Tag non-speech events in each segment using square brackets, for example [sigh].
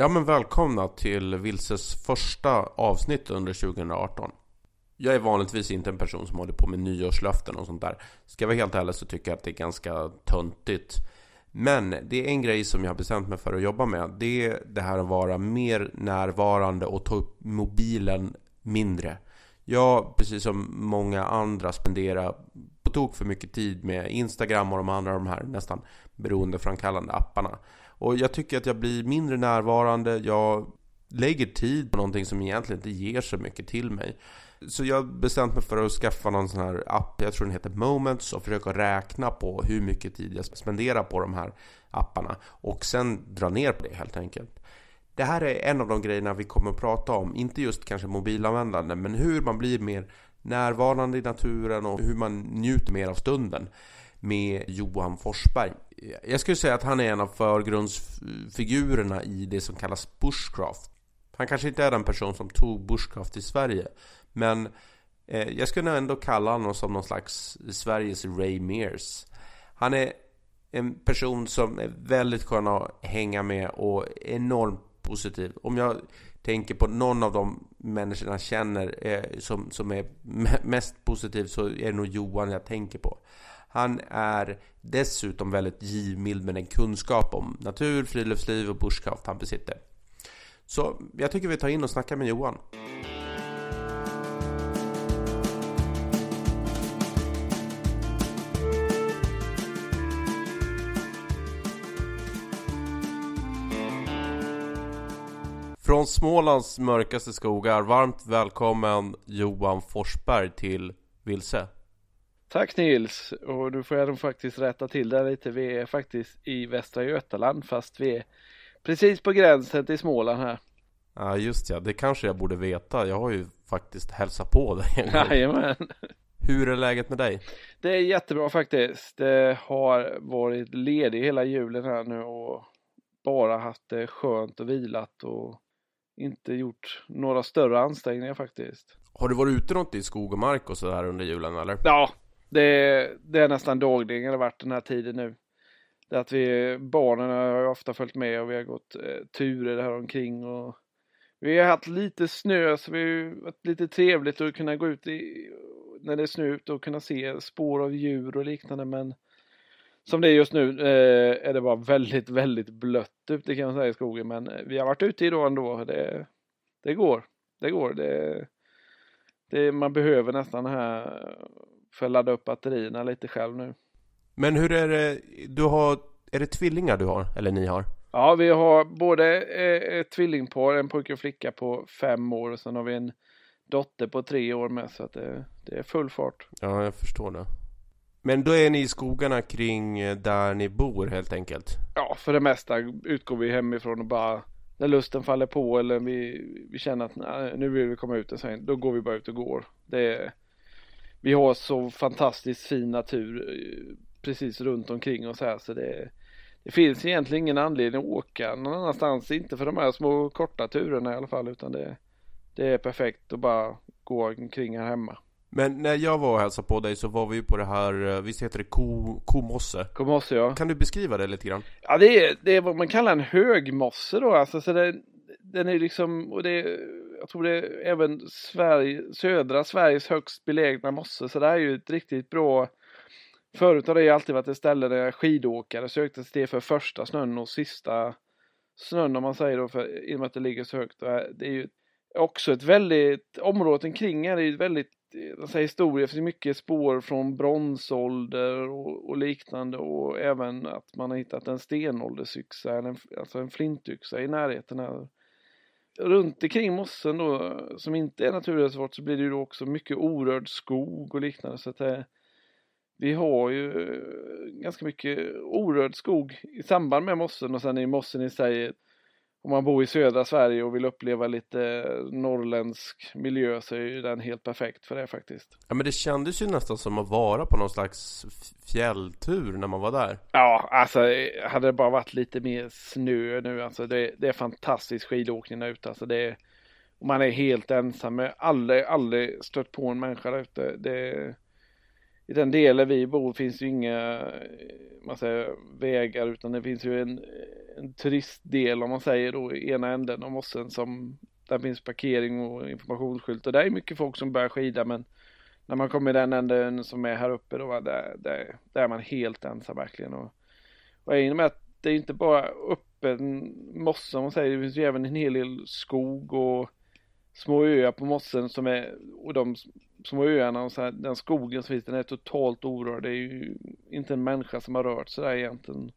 Ja men välkomna till Vilses första avsnitt under 2018. Jag är vanligtvis inte en person som håller på med nyårslöften och sånt där. Ska jag vara helt ärlig så tycker jag att det är ganska töntigt. Men det är en grej som jag har bestämt mig för att jobba med. Det är det här att vara mer närvarande och ta upp mobilen mindre. Jag, precis som många andra, spenderar på tok för mycket tid med Instagram och de andra de här nästan beroendeframkallande apparna. Och jag tycker att jag blir mindre närvarande, jag lägger tid på någonting som egentligen inte ger så mycket till mig. Så jag bestämt mig för att skaffa någon sån här app, jag tror den heter Moments, och försöka räkna på hur mycket tid jag spenderar på de här apparna. Och sen dra ner på det helt enkelt. Det här är en av de grejerna vi kommer att prata om, inte just kanske mobilanvändande, men hur man blir mer närvarande i naturen och hur man njuter mer av stunden med Johan Forsberg. Jag skulle säga att han är en av förgrundsfigurerna i det som kallas bushcraft. Han kanske inte är den person som tog bushcraft i Sverige, men eh, jag skulle ändå kalla honom som någon slags Sveriges Ray Mears. Han är en person som är väldigt skön att hänga med och enormt positiv. Om jag tänker på någon av de människorna jag känner eh, som, som är mest positiv så är det nog Johan jag tänker på. Han är dessutom väldigt givmild med den kunskap om natur, friluftsliv och bushcraft han besitter. Så jag tycker vi tar in och snackar med Johan. Från Smålands mörkaste skogar, varmt välkommen Johan Forsberg till Vilse. Tack Nils, och du får jag nog faktiskt rätta till det lite. Vi är faktiskt i Västra Götaland fast vi är precis på gränsen till Småland här. Ja just ja, det kanske jag borde veta. Jag har ju faktiskt hälsat på dig. Jajamän. Hur är läget med dig? Det är jättebra faktiskt. Det har varit ledig hela julen här nu och bara haft det skönt och vilat och inte gjort några större ansträngningar faktiskt. Har du varit ute något i skog och mark och sådär under julen eller? Ja, det, det är nästan dagligen det varit den här tiden nu. Det att vi, barnen har ofta följt med och vi har gått eh, turer här omkring och vi har haft lite snö så vi har varit lite trevligt att kunna gå ut i, när det är snö ute och kunna se spår av djur och liknande men som det är just nu eh, är det bara väldigt, väldigt blött ute kan man säga i skogen men eh, vi har varit ute idag ändå. Det, det går. Det går. Det, det, man behöver nästan den här att ladda upp batterierna lite själv nu. Men hur är det, du har, är det tvillingar du har, eller ni har? Ja, vi har både eh, ett tvillingpar, en pojke och flicka på fem år och sen har vi en dotter på tre år med så att det, det är full fart. Ja, jag förstår det. Men då är ni i skogarna kring eh, där ni bor helt enkelt? Ja, för det mesta utgår vi hemifrån och bara när lusten faller på eller vi, vi känner att nej, nu vill vi komma ut och sen, då går vi bara ut och går. Det är, vi har så fantastiskt fin natur eh, precis runt omkring oss här så det, det finns egentligen ingen anledning att åka någon annanstans, inte för de här små korta turerna i alla fall utan det, det är perfekt att bara gå omkring här hemma. Men när jag var och hälsade på dig så var vi på det här, eh, visst heter det ko, komosse? Komosse ja. Kan du beskriva det lite grann? Ja det är, det är vad man kallar en högmosse då alltså. Så det, den är liksom, och det jag tror det är även Sverige, södra Sveriges högst belägna mosse. Så det här är ju ett riktigt bra Förut har det alltid varit ett ställe där skidåkare sökte sig till för första snön och sista snön om man säger då för, i och med att det ligger så högt. Det är ju också ett väldigt, området kring här är ju ett väldigt säger historia, det finns mycket spår från bronsålder och, och, liknande och även att man har hittat en stenåldersyxa, en, alltså en flintyxa i närheten här. Runt omkring mossen då, som inte är naturreservat, så blir det ju då också mycket orörd skog och liknande. Så att det, vi har ju eh, ganska mycket orörd skog i samband med mossen och sen är mossen i sig om man bor i södra Sverige och vill uppleva lite norrländsk miljö så är ju den helt perfekt för det faktiskt. Ja men det kändes ju nästan som att vara på någon slags fjälltur när man var där. Ja, alltså hade det bara varit lite mer snö nu alltså det, det är fantastisk skidåkning där ute alltså det är, man är helt ensam, aldrig, aldrig stött på en människa där ute. Det, i den delen vi bor finns ju inga man säger, vägar utan det finns ju en, en turistdel om man säger då i ena änden av mossen som där finns parkering och informationsskylt. Och där är mycket folk som börjar skida men när man kommer i den änden som är här uppe då där, där, där är man helt ensam verkligen. Och, och i och med att det är inte bara öppen mosse om man säger det finns ju även en hel del skog och små öar på mossen som är och de små öarna och så här, den skogen som finns den är totalt orörd. Det är ju inte en människa som har rört sig där egentligen.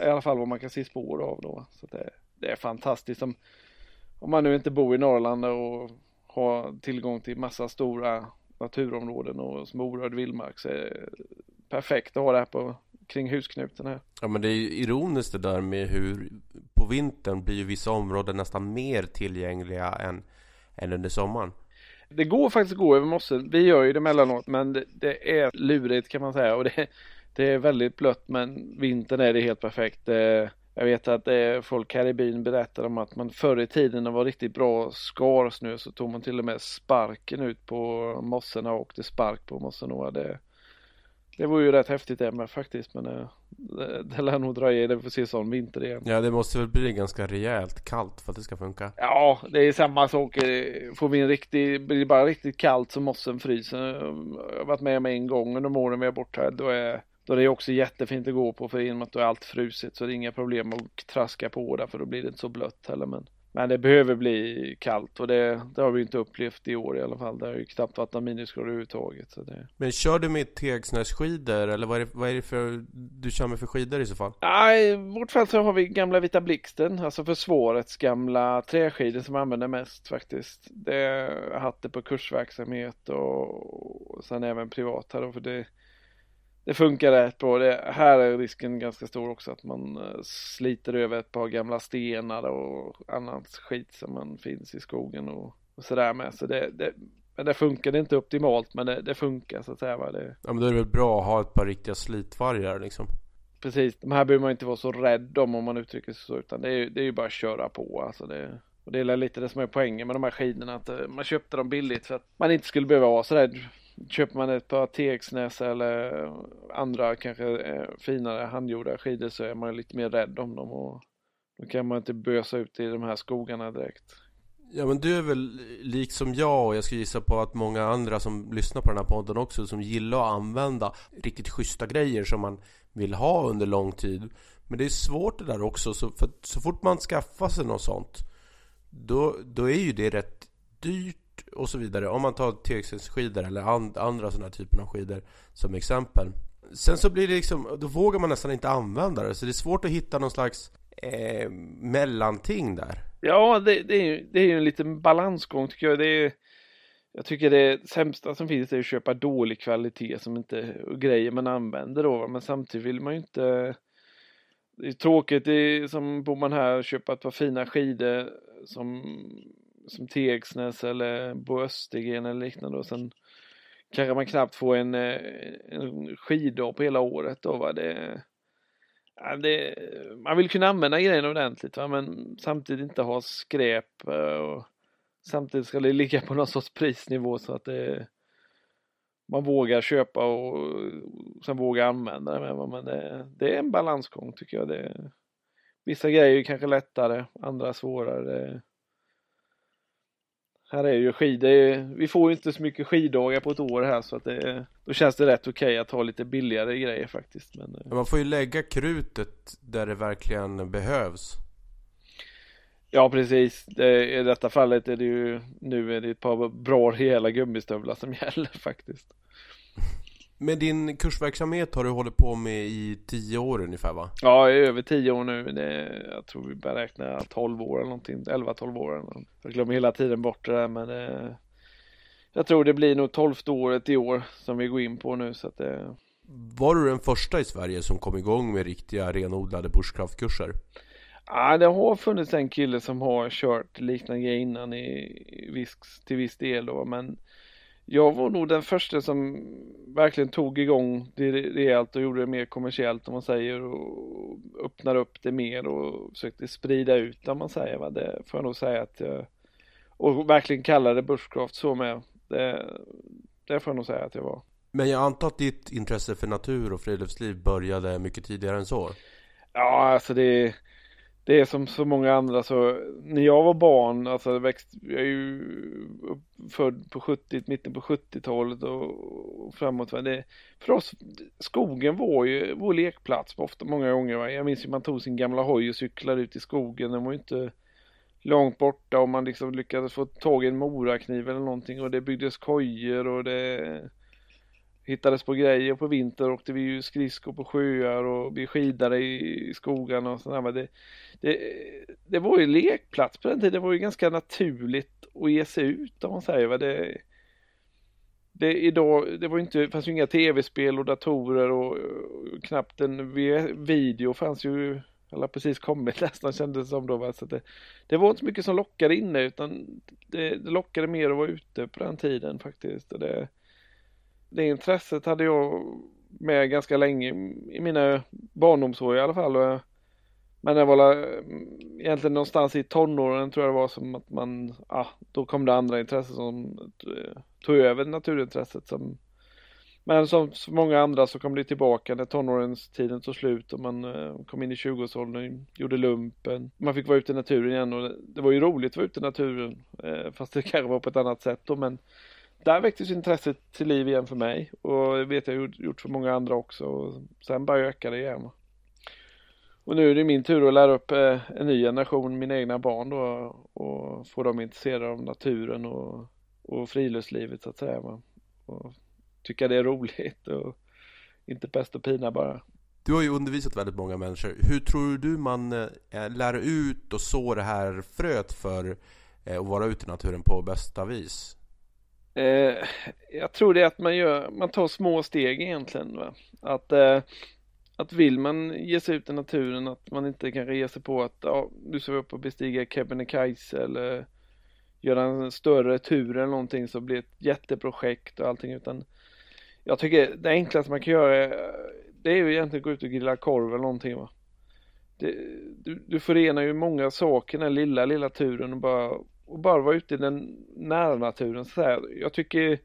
I alla fall vad man kan se spår av då. Så det, det är fantastiskt. Om, om man nu inte bor i Norrland och har tillgång till massa stora naturområden och små orörd vildmark så är det perfekt att ha det här på kring husknuten här. Ja men det är ju ironiskt det där med hur på vintern blir ju vissa områden nästan mer tillgängliga än, än under sommaren. Det går faktiskt att gå över mossen. Vi gör ju det mellanåt men det, det är lurigt kan man säga och det, det, är väldigt blött men vintern är det helt perfekt. Eh, jag vet att eh, folk här i byn berättar om att man förr i tiden när det var riktigt bra skarsnö så tog man till och med sparken ut på mossorna och åkte spark på mossorna. Det, det var ju rätt häftigt det med faktiskt men eh, det, det lär nog dröja det får se sån vinter igen. Ja det måste väl bli ganska rejält kallt för att det ska funka. Ja det är samma sak. Eh, får vi en riktig, blir det bara riktigt kallt så mossen fryser. Jag har varit med om en gång under åren vi är borta här. Då är, då är det också jättefint att gå på för i och med att då är allt frusit så det är inga problem att traska på där för då blir det inte så blött heller men men det behöver bli kallt och det, det har vi inte upplevt i år i alla fall. Det har ju knappt varit några minusgrader överhuvudtaget. Så det... Men kör du med Tegsnässkidor eller vad är, det, vad är det för du kör med för skidor i så fall? Nej, i vårt fall så har vi gamla Vita Blixten, alltså försvarets gamla träskidor som vi använder mest faktiskt. Det har jag haft det på kursverksamhet och, och sen även privat här då, för det det funkar rätt bra. Det, här är risken ganska stor också att man uh, sliter över ett par gamla stenar och annat skit som man finns i skogen och, och sådär med. Så det, det, men det funkar det inte optimalt men det, det funkar så att säga. Va? Det... Ja men då är det väl bra att ha ett par riktiga slitvargar liksom. Precis, de här behöver man inte vara så rädd om om man uttrycker sig så utan det är, det är ju bara att köra på alltså. Det, och det är lite det som är poängen med de här skidorna att uh, man köpte dem billigt för att man inte skulle behöva vara så rädd köper man ett par TX-näs eller eh, andra kanske eh, finare handgjorda skidor så är man lite mer rädd om dem och då kan man inte bösa ut i de här skogarna direkt. Ja men du är väl liksom jag och jag ska gissa på att många andra som lyssnar på den här podden också som gillar att använda riktigt schyssta grejer som man vill ha under lång tid. Men det är svårt det där också så, för så fort man skaffar sig något sånt då, då är ju det rätt dyrt och så vidare. Om man tar tegelstensskidor eller and, andra sådana typer av skidor som exempel. Sen så blir det liksom, då vågar man nästan inte använda det. Så det är svårt att hitta någon slags eh, mellanting där. Ja, det, det, är, det är ju en liten balansgång tycker jag. Det är, jag tycker det sämsta som finns är att köpa dålig kvalitet som inte Och grejer man använder då. Men samtidigt vill man ju inte det är tråkigt, det är, som bor man här och köper ett par fina skidor som som Tegsnäs eller Bo Östergren eller liknande och sen kanske man knappt får en, eh, en skiddag på hela året då va. Det, ja, det, man vill kunna använda grejerna ordentligt va men samtidigt inte ha skräp eh, och samtidigt ska det ligga på någon sorts prisnivå så att det man vågar köpa och sen vågar använda det med, men det, det är en balansgång tycker jag. Det, vissa grejer är kanske lättare, andra svårare. Här är ju skidor, vi får ju inte så mycket skiddagar på ett år här så att det, då känns det rätt okej okay att ha lite billigare grejer faktiskt. Men, eh. man får ju lägga krutet där det verkligen behövs. Ja precis, det, i detta fallet är det ju nu är det ett par bra rejäla gummistövlar som [laughs] gäller faktiskt. Med din kursverksamhet har du hållit på med i tio år ungefär va? Ja, i över tio år nu. Det, jag tror vi börjar räkna 12 år eller någonting, 11-12 år. Eller någonting. Jag glömmer hela tiden bort det där men det, eh, jag tror det blir nog 12 året i år som vi går in på nu så att det... Var du den första i Sverige som kom igång med riktiga renodlade bushcraftkurser? Ja, det har funnits en kille som har kört liknande grejer innan i viss, till viss del då men jag var nog den första som verkligen tog igång det rejält och gjorde det mer kommersiellt om man säger och öppnade upp det mer och försökte sprida ut om man säger. Va? Det får jag nog säga att jag och verkligen kallade bushcraft så med. Det, det får jag nog säga att jag var. Men jag antar att ditt intresse för natur och friluftsliv började mycket tidigare än så? Ja, alltså det, det är som så många andra så när jag var barn, alltså växt, jag är ju född på 70, mitten på 70-talet och, och framåt. Det, för oss, skogen var ju vår lekplats ofta många gånger. Va? Jag minns ju man tog sin gamla hoj och cyklade ut i skogen. Den var ju inte långt borta och man liksom lyckades få tag i en morakniv eller någonting och det byggdes kojor och det hittades på grejer. På vintern åkte vi ju skridskor på sjöar och vi skidade i, skogarna och sådär. Det, det, det var ju lekplats på den tiden. Det var ju ganska naturligt att ge sig ut om man säger. Det, det, idag, det var inte, det fanns ju inga tv-spel och datorer och, och knappt en video fanns ju eller precis kommit [laughs] nästan kändes det som då. Så det, det var inte så mycket som lockade inne utan det, det lockade mer att vara ute på den tiden faktiskt. Och det, det intresset hade jag med ganska länge i mina barndomsår i alla fall. Men det var egentligen någonstans i tonåren tror jag det var som att man, ja, då kom det andra intressen som eh, tog över naturintresset som men som så många andra så kom det tillbaka när tonårstiden tog slut och man eh, kom in i 20-årsåldern, gjorde lumpen. Man fick vara ute i naturen igen och det var ju roligt att vara ute i naturen. Eh, fast det [laughs] kanske var på ett annat sätt då men där väcktes intresset till liv igen för mig och det vet jag gjort för många andra också. Och sen bara öka det igen. Och nu är det min tur att lära upp eh, en ny generation, mina egna barn då och få dem intresserade av naturen och, och friluftslivet så att säga. Och tycka det är roligt [laughs] och inte pest och pina bara. Du har ju undervisat väldigt många människor. Hur tror du man eh, eh, lär ut och så det här fröet för att vara ute i naturen på bästa vis? Eh, jag tror det är att man gör, man tar små steg egentligen. Va? Att, eh, att vill man ge sig ut i naturen att man inte kanske ger sig på att ja, nu ska vi upp och bestiga Kebnekaise eller göra en större tur eller någonting som blir ett jätteprojekt och allting utan jag tycker det enklaste man kan göra är, det är ju egentligen att gå ut och grilla korv eller någonting va. Det, du, du förenar ju många saker den lilla, lilla turen och bara, och bara vara ute i den nära naturen. Så här. Jag, tycker,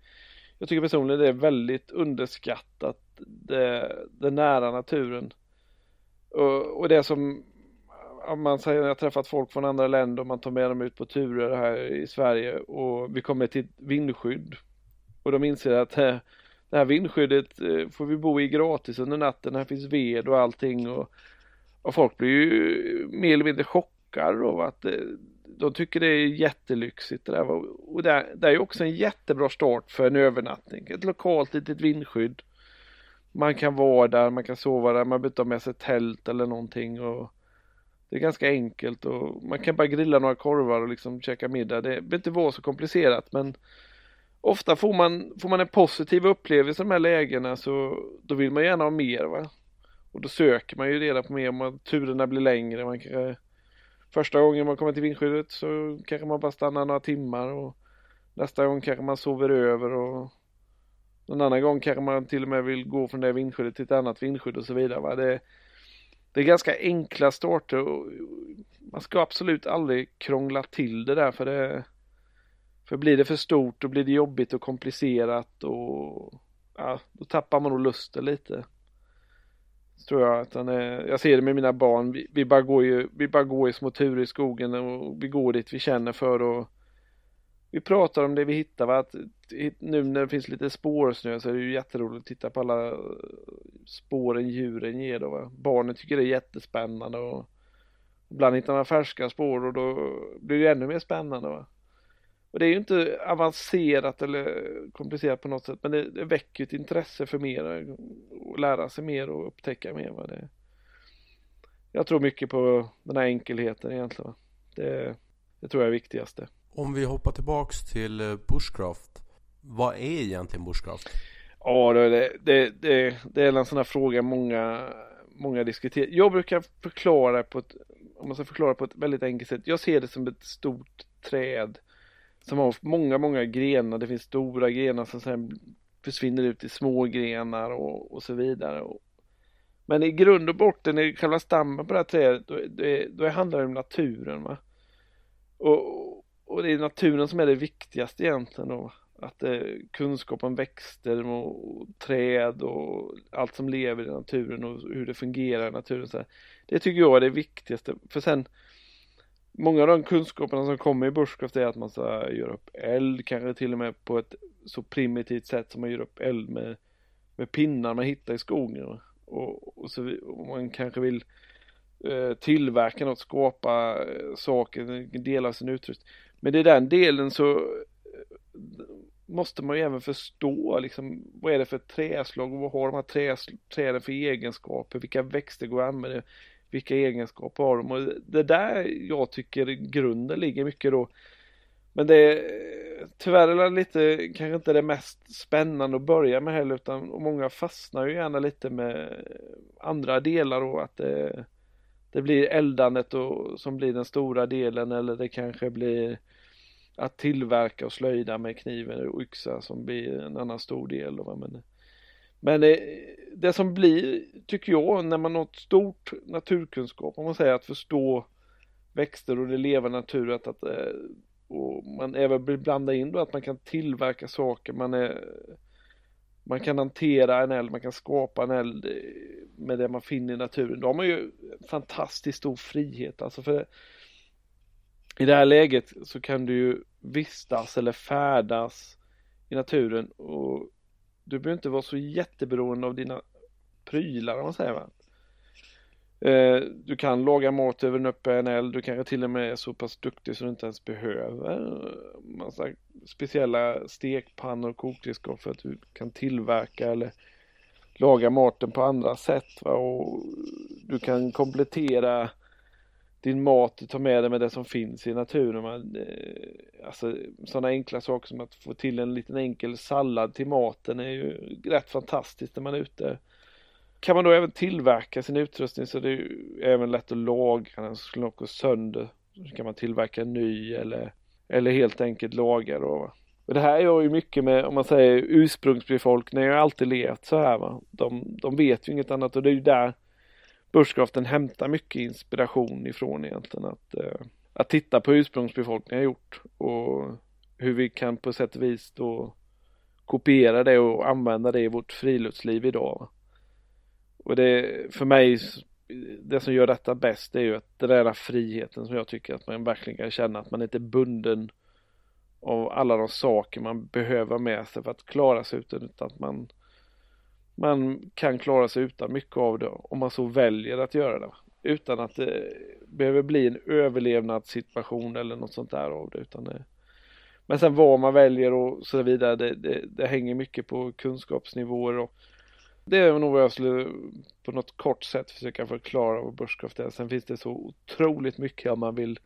jag tycker personligen det är väldigt underskattat, det, den nära naturen. Och, och det som om man säger att har träffat folk från andra länder och man tar med dem ut på turer här i Sverige och vi kommer till ett vindskydd. Och de inser att eh, det här vindskyddet eh, får vi bo i gratis under natten. Här finns ved och allting och, och folk blir ju mer eller mindre chockade då att eh, de tycker det är jättelyxigt det där. Och det, det är ju också en jättebra start för en övernattning. Ett lokalt litet vindskydd. Man kan vara där, man kan sova där, man behöver inte ha med sig tält eller någonting. Och det är ganska enkelt och man kan bara grilla några korvar och liksom käka middag. Det behöver inte vara så komplicerat men ofta får man, får man en positiv upplevelse i de här lägena så då vill man gärna ha mer va. Och då söker man ju reda på mer om turerna blir längre. Man kan första gången man kommer till vindskyddet så kanske man bara stannar några timmar och nästa gång kanske man sover över och någon annan gång kanske man till och med vill gå från det vindskyddet till ett annat vindskydd och så vidare. Va? Det, det är ganska enkla starter och man ska absolut aldrig krångla till det där för det för blir det för stort då blir det jobbigt och komplicerat och ja, då tappar man nog lusten lite. Tror jag att han är, eh, jag ser det med mina barn, vi, vi, bara går ju, vi bara går i små turer i skogen och vi går dit vi känner för och vi pratar om det vi hittar va? Att, nu när det finns lite spårsnö så är det ju jätteroligt att titta på alla eh, spåren djuren ger då va? Barnen tycker det är jättespännande och ibland hittar man färska spår och då blir det ännu mer spännande va? Och det är ju inte avancerat eller komplicerat på något sätt men det, det väcker ett intresse för mer och lära sig mer och upptäcka mer vad det Jag tror mycket på den här enkelheten egentligen. Det, det tror jag är viktigaste. Om vi hoppar tillbaks till eh, bushcraft. Vad är egentligen bushcraft? Ja, det, det, det, det är en sån här fråga många, många diskuterar. Jag brukar förklara på ett, om man ska förklara på ett väldigt enkelt sätt. Jag ser det som ett stort träd som har många, många grenar. Det finns stora grenar som sen försvinner ut i små grenar och, och så vidare. Men i grund och botten, i själva stammen på det här trädet, då, då, då handlar det om naturen. Va? Och, och det är naturen som är det viktigaste egentligen då. att eh, kunskap om växter och träd och allt som lever i naturen och hur det fungerar i naturen. Så här. Det tycker jag är det viktigaste. För sen Många av de kunskaperna som kommer i bushcraft är att man ska göra upp eld, kanske till och med på ett så primitivt sätt som man gör upp eld med, med pinnar man hittar i skogen. Och, och, så, och man kanske vill eh, tillverka något, skapa eh, saker, delar av sin utrustning. Men i den delen så eh, måste man ju även förstå liksom vad är det för träslag och vad har de här träs, träden för egenskaper, vilka växter går att använda, vilka egenskaper har de och det där jag tycker grunden ligger mycket då. Men det är tyvärr är det lite kanske inte det mest spännande att börja med heller utan och många fastnar ju gärna lite med andra delar och att det, det blir eldandet och, som blir den stora delen eller det kanske blir att tillverka och slöjda med kniven och yxa som blir en annan stor del. Men men det, det som blir, tycker jag, när man har ett stort naturkunskap, om man säger att förstå växter och det levande naturen, att, eh, och man även blanda in då att man kan tillverka saker, man är man kan hantera en eld, man kan skapa en eld eh, med det man finner i naturen. Då har man ju fantastiskt stor frihet. Alltså för i det här läget så kan du ju vistas eller färdas i naturen och du behöver inte vara så jätteberoende av dina prylar om man säger va. Eh, du kan laga mat över en öppen eld, du kanske till och med är så pass duktig så du inte ens behöver eh, massa speciella stekpannor och kokredskap för att du kan tillverka eller laga maten på andra sätt. Va? Och du kan komplettera din mat, du tar med dig med det som finns i naturen. Man, eh, alltså sådana enkla saker som att få till en liten enkel sallad till maten är ju rätt fantastiskt när man är ute. Kan man då även tillverka sin utrustning så det är ju även lätt att lagra den, så skulle något gå sönder. Så kan man tillverka en ny eller, eller helt enkelt laga då. Och det här gör ju mycket med, om man säger ursprungsbefolkningen har alltid levt så här va. De, de vet ju inget annat och det är ju där Burskraften hämtar mycket inspiration ifrån egentligen att, eh, att titta på ursprungsbefolkningen har gjort och hur vi kan på sätt och vis då kopiera det och använda det i vårt friluftsliv idag. Och det för mig det som gör detta bäst är ju att den där friheten som jag tycker att man verkligen kan känna att man inte är bunden av alla de saker man behöver med sig för att klara sig utan att man man kan klara sig utan mycket av det om man så väljer att göra det. Utan att det behöver bli en överlevnadssituation eller något sånt där av det. Utan det men sen vad man väljer och så vidare, det, det, det hänger mycket på kunskapsnivåer och det är nog vad jag skulle på något kort sätt försöka förklara vad börskraft är. Sen finns det så otroligt mycket om man vill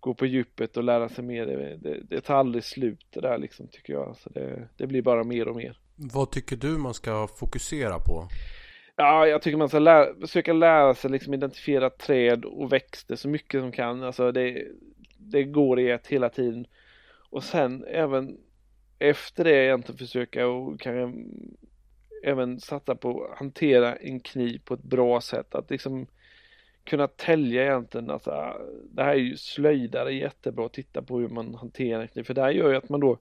gå på djupet och lära sig mer. Det, det, det tar aldrig slut det där liksom tycker jag. Alltså det, det blir bara mer och mer. Vad tycker du man ska fokusera på? Ja, jag tycker man ska lära, försöka lära sig liksom identifiera träd och växter så mycket som kan. Alltså det, det går i ett hela tiden. Och sen även efter det egentligen försöka och kanske även satsa på att hantera en kniv på ett bra sätt. Att liksom kunna tälja egentligen. Alltså, det här är ju slöjdare jättebra att titta på hur man hanterar en kniv. För det här gör ju att man då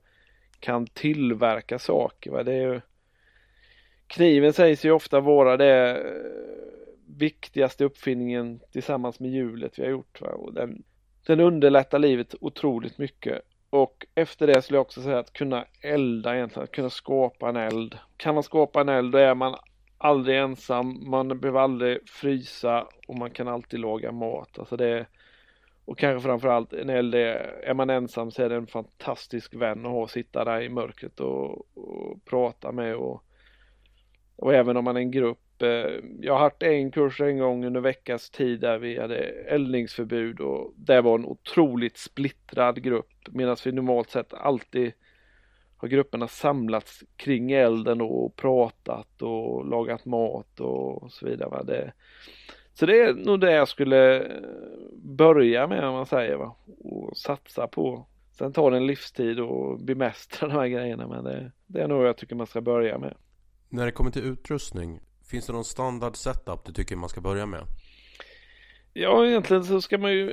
kan tillverka saker. Va? Det är ju, kniven sägs ju ofta vara det eh, viktigaste uppfinningen tillsammans med hjulet vi har gjort. Va? Och den, den underlättar livet otroligt mycket. Och efter det skulle jag också säga att kunna elda egentligen, att kunna skapa en eld. Kan man skapa en eld då är man aldrig ensam, man behöver aldrig frysa och man kan alltid laga mat. Alltså det och kanske framförallt en eld är, är man ensam så är det en fantastisk vän att ha, sitta där i mörkret och, och prata med och, och även om man är en grupp. Eh, jag har haft en kurs en gång under veckans tid där vi hade eldningsförbud och det var en otroligt splittrad grupp medan vi normalt sett alltid har grupperna samlats kring elden och pratat och lagat mat och så vidare. Va? Det, så det är nog det jag skulle eh, börja med om man säger va. Och satsa på. Sen tar det en livstid och bemästra [laughs] de här grejerna men det, det är nog jag tycker man ska börja med. När det kommer till utrustning, finns det någon standard setup du tycker man ska börja med? Ja, egentligen så ska man ju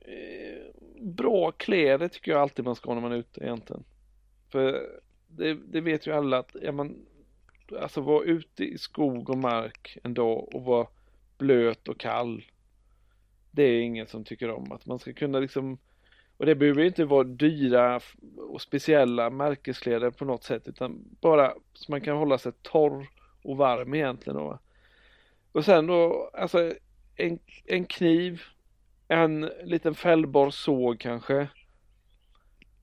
eh, Bra kläder tycker jag alltid man ska ha när man är ute egentligen. För det, det vet ju alla att är man alltså vara ute i skog och mark en dag och vara blöt och kall. Det är ingen som tycker om att man ska kunna liksom och det behöver inte vara dyra och speciella märkeskläder på något sätt utan bara så man kan hålla sig torr och varm egentligen då. Och sen då alltså en, en kniv, en liten fällbar såg kanske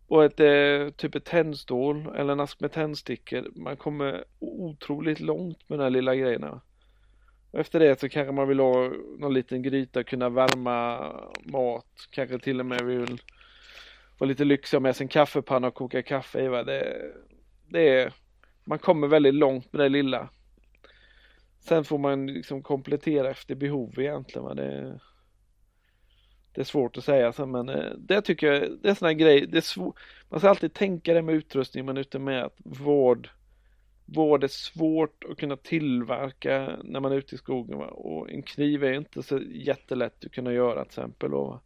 och ett eh, typ ett tändstål eller en ask med tändstickor. Man kommer otroligt långt med de här lilla grejerna. Och efter det så kanske man vill ha någon liten gryta och kunna värma mat. Kanske till och med vill vara lite lyxig med sin kaffepanna och koka kaffe i. Va? Det, det är, man kommer väldigt långt med det lilla. Sen får man liksom komplettera efter behov egentligen. Va? Det, det är svårt att säga så, men eh, det tycker jag, det är sådana grejer, det är svårt. Man ska alltid tänka det med utrustning men inte med att vård, var det svårt att kunna tillverka när man är ute i skogen va? och en kniv är inte så jättelätt att kunna göra till exempel. Och,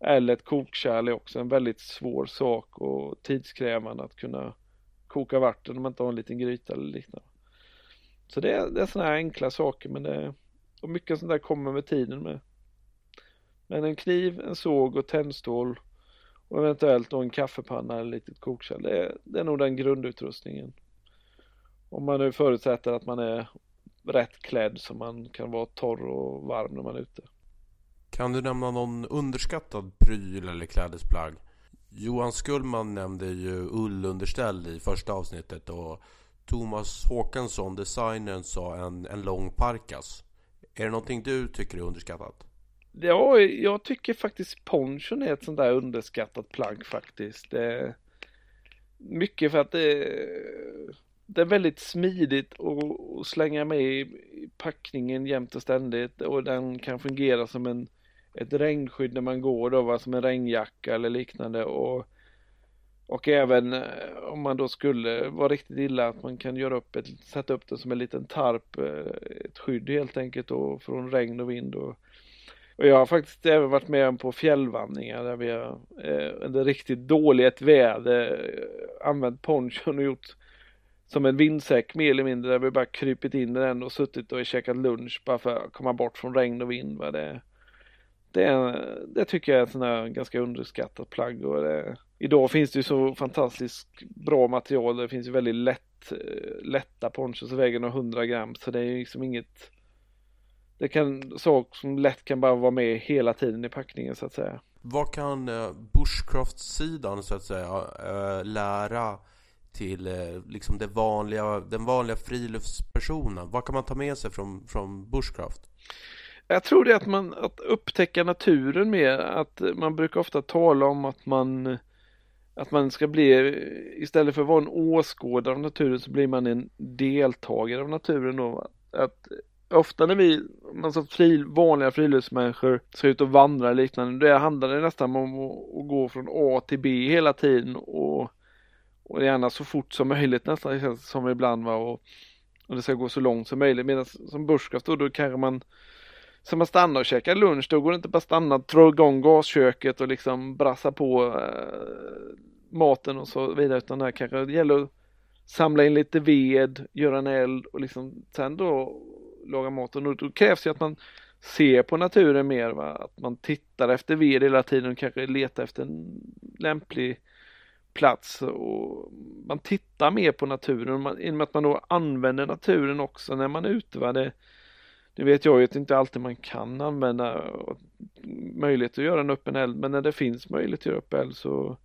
eller ett kokkärl är också en väldigt svår sak och tidskrävande att kunna koka vatten om man inte har en liten gryta eller liknande. Så det är, det är sådana här enkla saker men det, och mycket sånt där kommer med tiden med. Men en kniv, en såg och tändstål och eventuellt då en kaffepanna eller ett litet kokkärl. Det är, det är nog den grundutrustningen. Om man nu förutsätter att man är rätt klädd så man kan vara torr och varm när man är ute. Kan du nämna någon underskattad pryl eller klädesplagg? Johan Skullman nämnde ju ullunderställ i första avsnittet och Thomas Håkansson, designern, sa en, en lång parkas. Är det någonting du tycker är underskattat? Ja, jag tycker faktiskt ponchon är ett sånt där underskattat plagg faktiskt. Det, mycket för att det, det är väldigt smidigt att slänga med i packningen jämt och ständigt och den kan fungera som en ett regnskydd när man går då, va, som en regnjacka eller liknande och och även eh, om man då skulle vara riktigt illa att man kan göra upp ett, sätta upp det som en liten tarp, eh, ett skydd helt enkelt då från regn och vind och och jag har faktiskt även varit med på fjällvandringar där vi har eh, under riktigt dåligt väder eh, använt ponchon och gjort som en vindsäck mer eller mindre där vi bara krypit in i den och suttit och käkat lunch bara för att komma bort från regn och vind. Va? Det, det, det tycker jag är ett sånt här ganska underskattat plagg. Och det, idag finns det ju så fantastiskt bra material. Det finns ju väldigt lätt, lätta ponchos som väger några 100 gram så det är ju liksom inget det kan sak som lätt kan bara vara med hela tiden i packningen så att säga. Vad kan eh, Bushcraft-sidan så att säga eh, lära till eh, liksom det vanliga, den vanliga friluftspersonen? Vad kan man ta med sig från, från Bushcraft? Jag tror det är att man att upptäcka naturen mer. Att man brukar ofta tala om att man att man ska bli istället för att vara en åskådare av naturen så blir man en deltagare av naturen då. Att ofta när vi, alltså fri, vanliga friluftsmänniskor ska ut och vandra och liknande, det handlar det nästan om att, att, gå från A till B hela tiden och, och gärna så fort som möjligt nästan, det känns som ibland va, och, och det ska gå så långt som möjligt. Medan som bushcraft då, då kanske man Ska man stanna och käka lunch då går det inte bara stanna, dra igång gasköket och liksom brassa på eh, maten och så vidare utan det kanske det gäller att samla in lite ved, göra en eld och liksom sen då laga maten. och då krävs ju att man ser på naturen mer, va? att man tittar efter ved hela tiden och kanske letar efter en lämplig plats och man tittar mer på naturen man, i och med att man då använder naturen också när man är ute. Va? Det, det vet jag ju att inte alltid man kan använda möjlighet att göra en öppen eld men när det finns möjlighet att göra öppen eld så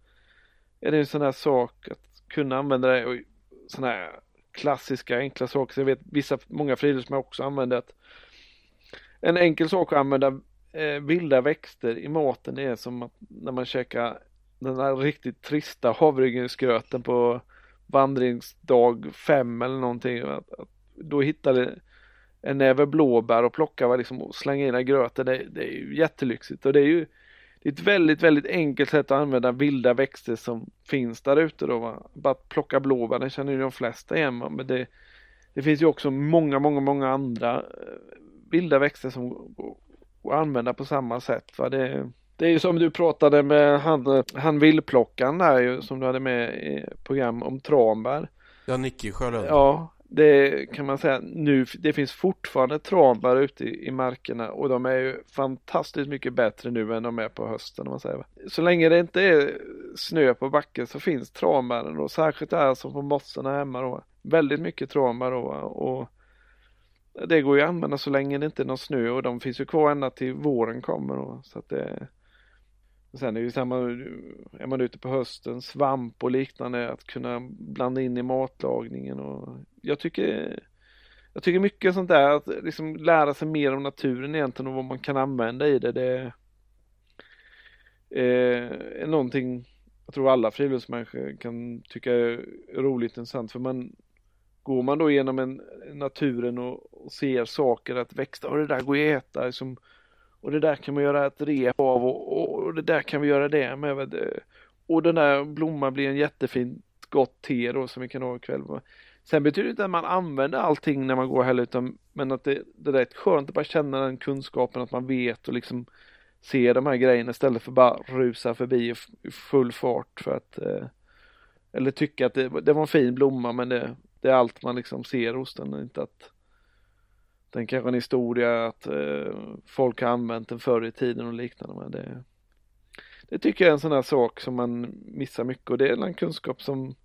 är det en sån här sak att kunna använda det och sådana här klassiska enkla saker. Så jag vet vissa, många friluftsmän också använder att en enkel sak att använda eh, vilda växter i maten är som att när man käkar den här riktigt trista havregrynsgröten på vandringsdag fem eller någonting. Att, att då hittade en näve blåbär och plocka liksom, och slänga in i gröten. Det, det, är ju jättelyxigt och det är ju det är ett väldigt, väldigt enkelt sätt att använda vilda växter som finns där ute då. Va? Bara plocka blåbär, det känner ju de flesta igen. Va? Men det, det finns ju också många, många, många andra eh, vilda växter som går att använda på samma sätt. Va? Det, det är ju som du pratade med han, han villplockaren där ju som du hade med i program om tranbär. Ja, Nicky Sjölund. Ja, det kan man säga nu. Det finns fortfarande tranbär ute i, i markerna och de är ju fantastiskt mycket bättre nu än de är på hösten. Om man säger. Så länge det inte är snö på backen så finns tranbären och särskilt där som på mossarna hemma då. Väldigt mycket tranbär då och det går ju att använda så länge det inte är någon snö och de finns ju kvar ända till våren kommer då. Så att det Sen är det ju samma, är man ute på hösten, svamp och liknande, att kunna blanda in i matlagningen och jag tycker jag tycker mycket sånt där, att liksom lära sig mer om naturen egentligen och vad man kan använda i det, det eh, är någonting jag tror alla friluftsmänniskor kan tycka är roligt och intressant för man går man då genom en, naturen och, och ser saker att växter, och det där går ju att äta liksom, och det där kan man göra ett rep av och, och, och, det där kan vi göra det med. Och den där blomman blir en jättefint gott te då som vi kan ha ikväll. Sen betyder det inte att man använder allting när man går heller utan men att det, det är rätt skönt att bara känna den kunskapen att man vet och liksom se de här grejerna istället för bara rusa förbi i full fart för att eh, eller tycka att det, det var en fin blomma men det, det är allt man liksom ser hos den, inte att den kanske en historia att eh, folk har använt den förr i tiden och liknande. Men det, det tycker jag är en sån här sak som man missar mycket och det är en kunskap som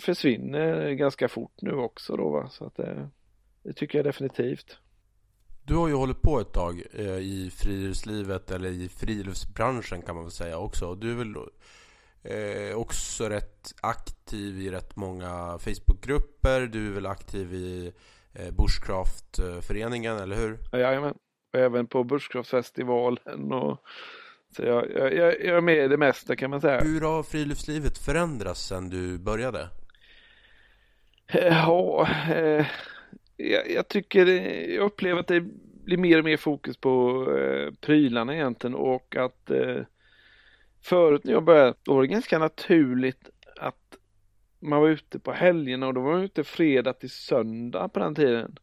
försvinner ganska fort nu också då va? så att det, det tycker jag definitivt. Du har ju hållit på ett tag eh, i friluftslivet eller i friluftsbranschen kan man väl säga också. Du är väl eh, också rätt aktiv i rätt många Facebookgrupper. Du är väl aktiv i eh, Bushcraftföreningen, eller hur? Jajamän. Och även på Bushcraftfestivalen och så jag, jag, jag, är med i det mesta kan man säga. Hur har friluftslivet förändrats sedan du började? Ja, eh, jag, jag, tycker, jag upplever att det blir mer och mer fokus på eh, prylarna egentligen och att eh, förut när jag började, då var det ganska naturligt man var ute på helgerna och då var man ute fredag till söndag på den tiden.